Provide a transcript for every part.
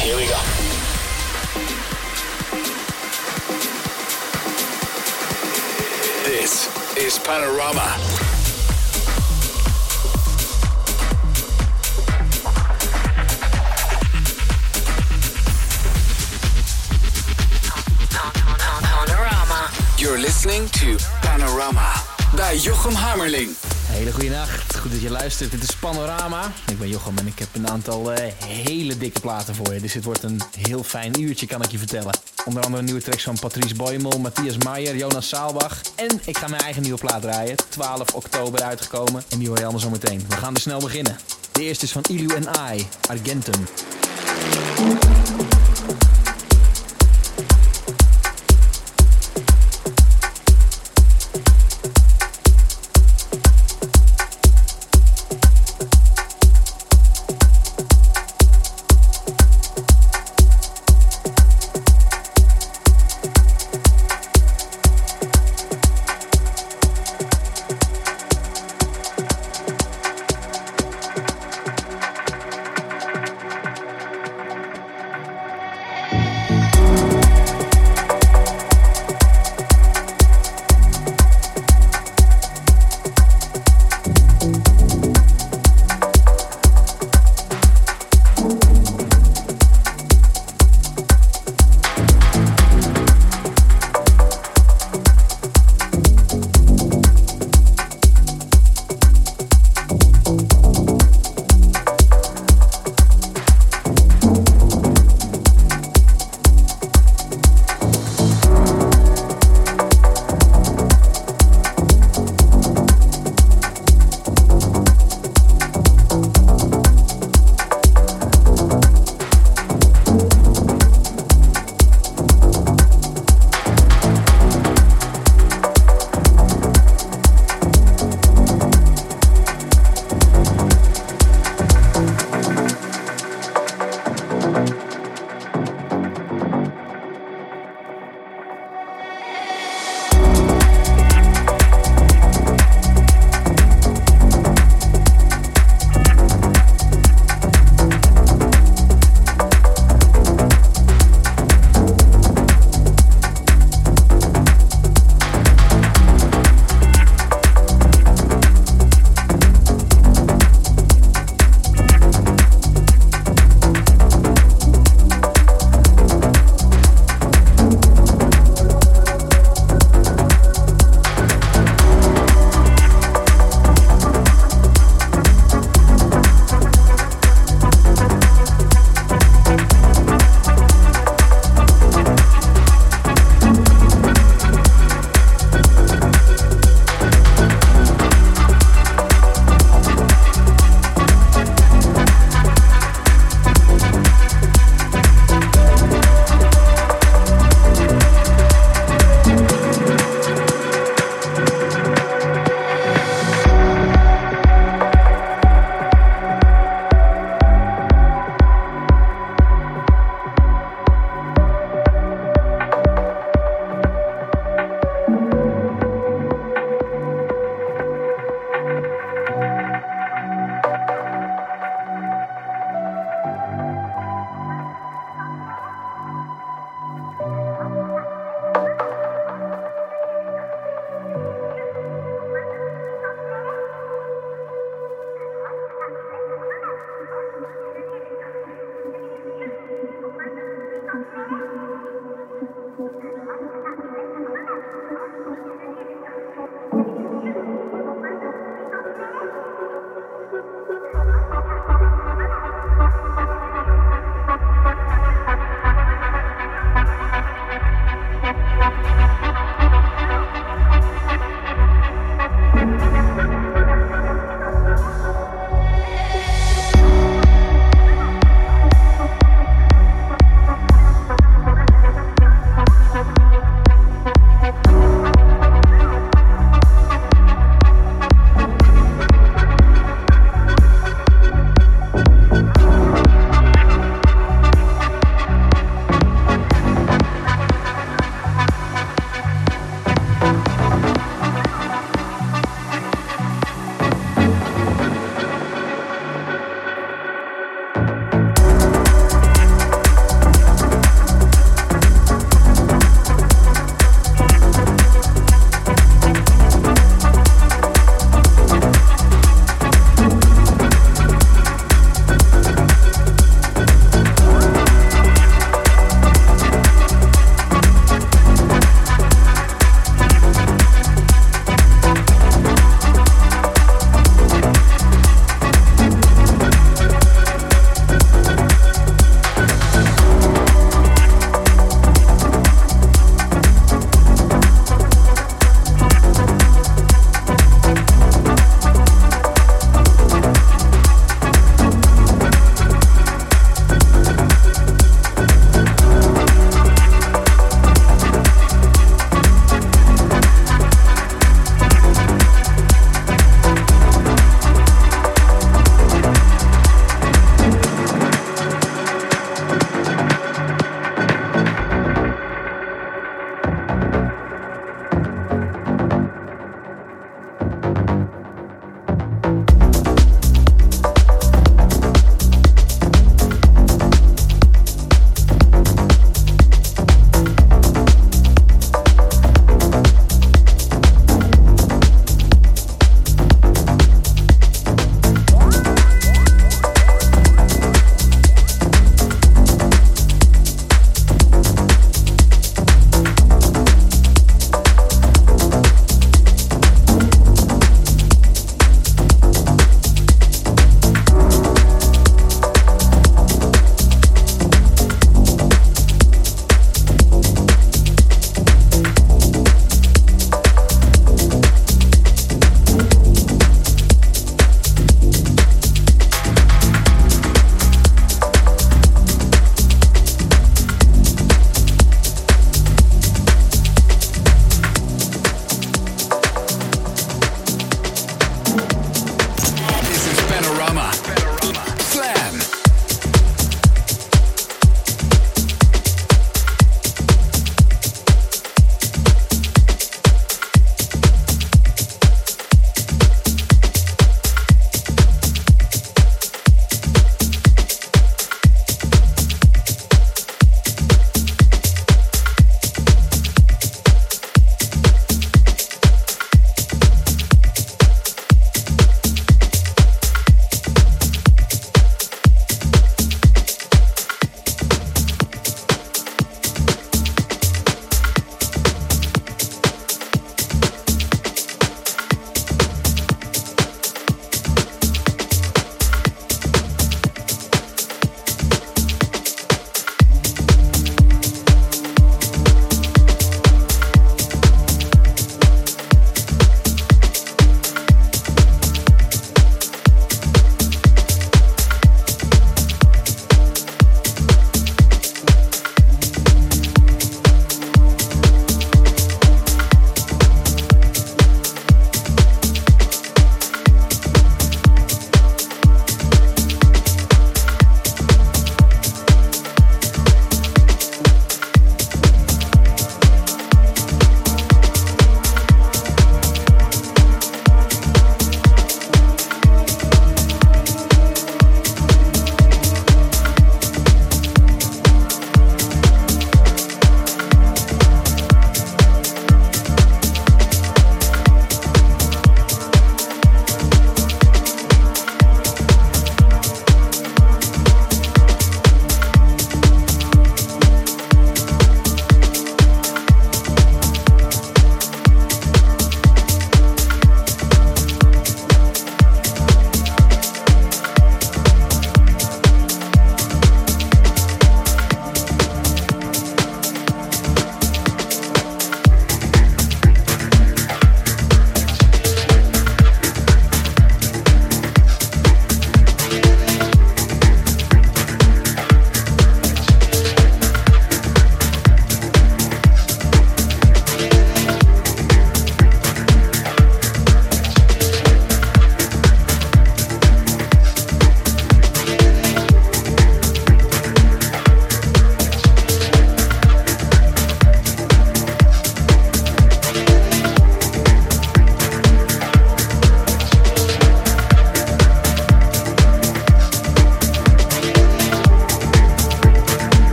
Here we go. This is Panorama. Panorama. You're listening to Panorama by Jochem Hammerling. Hele goede nacht. Goed dat je luistert. Dit is Panorama. Ik ben Jochem en ik heb een aantal eh, hele dikke platen voor je. Dus dit wordt een heel fijn uurtje, kan ik je vertellen. Onder andere nieuwe tracks van Patrice Boymel, Matthias Maier, Jonas Saalbach. En ik ga mijn eigen nieuwe plaat draaien. 12 oktober uitgekomen. En die hoor je allemaal zo meteen. We gaan dus snel beginnen. De eerste is van Ilu en I, Argentum.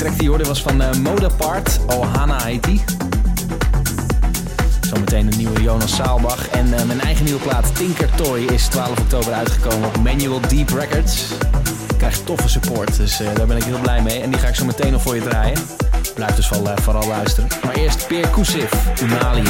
Track die hoorde was van uh, Modapart. Ohana heet die. Zometeen de nieuwe Jonas Saalbach. En uh, mijn eigen nieuwe plaat Tinker Toy is 12 oktober uitgekomen op Manual Deep Records. Krijgt toffe support, dus uh, daar ben ik heel blij mee. En die ga ik zo meteen nog voor je draaien. Blijf dus wel, vooral luisteren. Maar eerst Peer Koesif, Unali.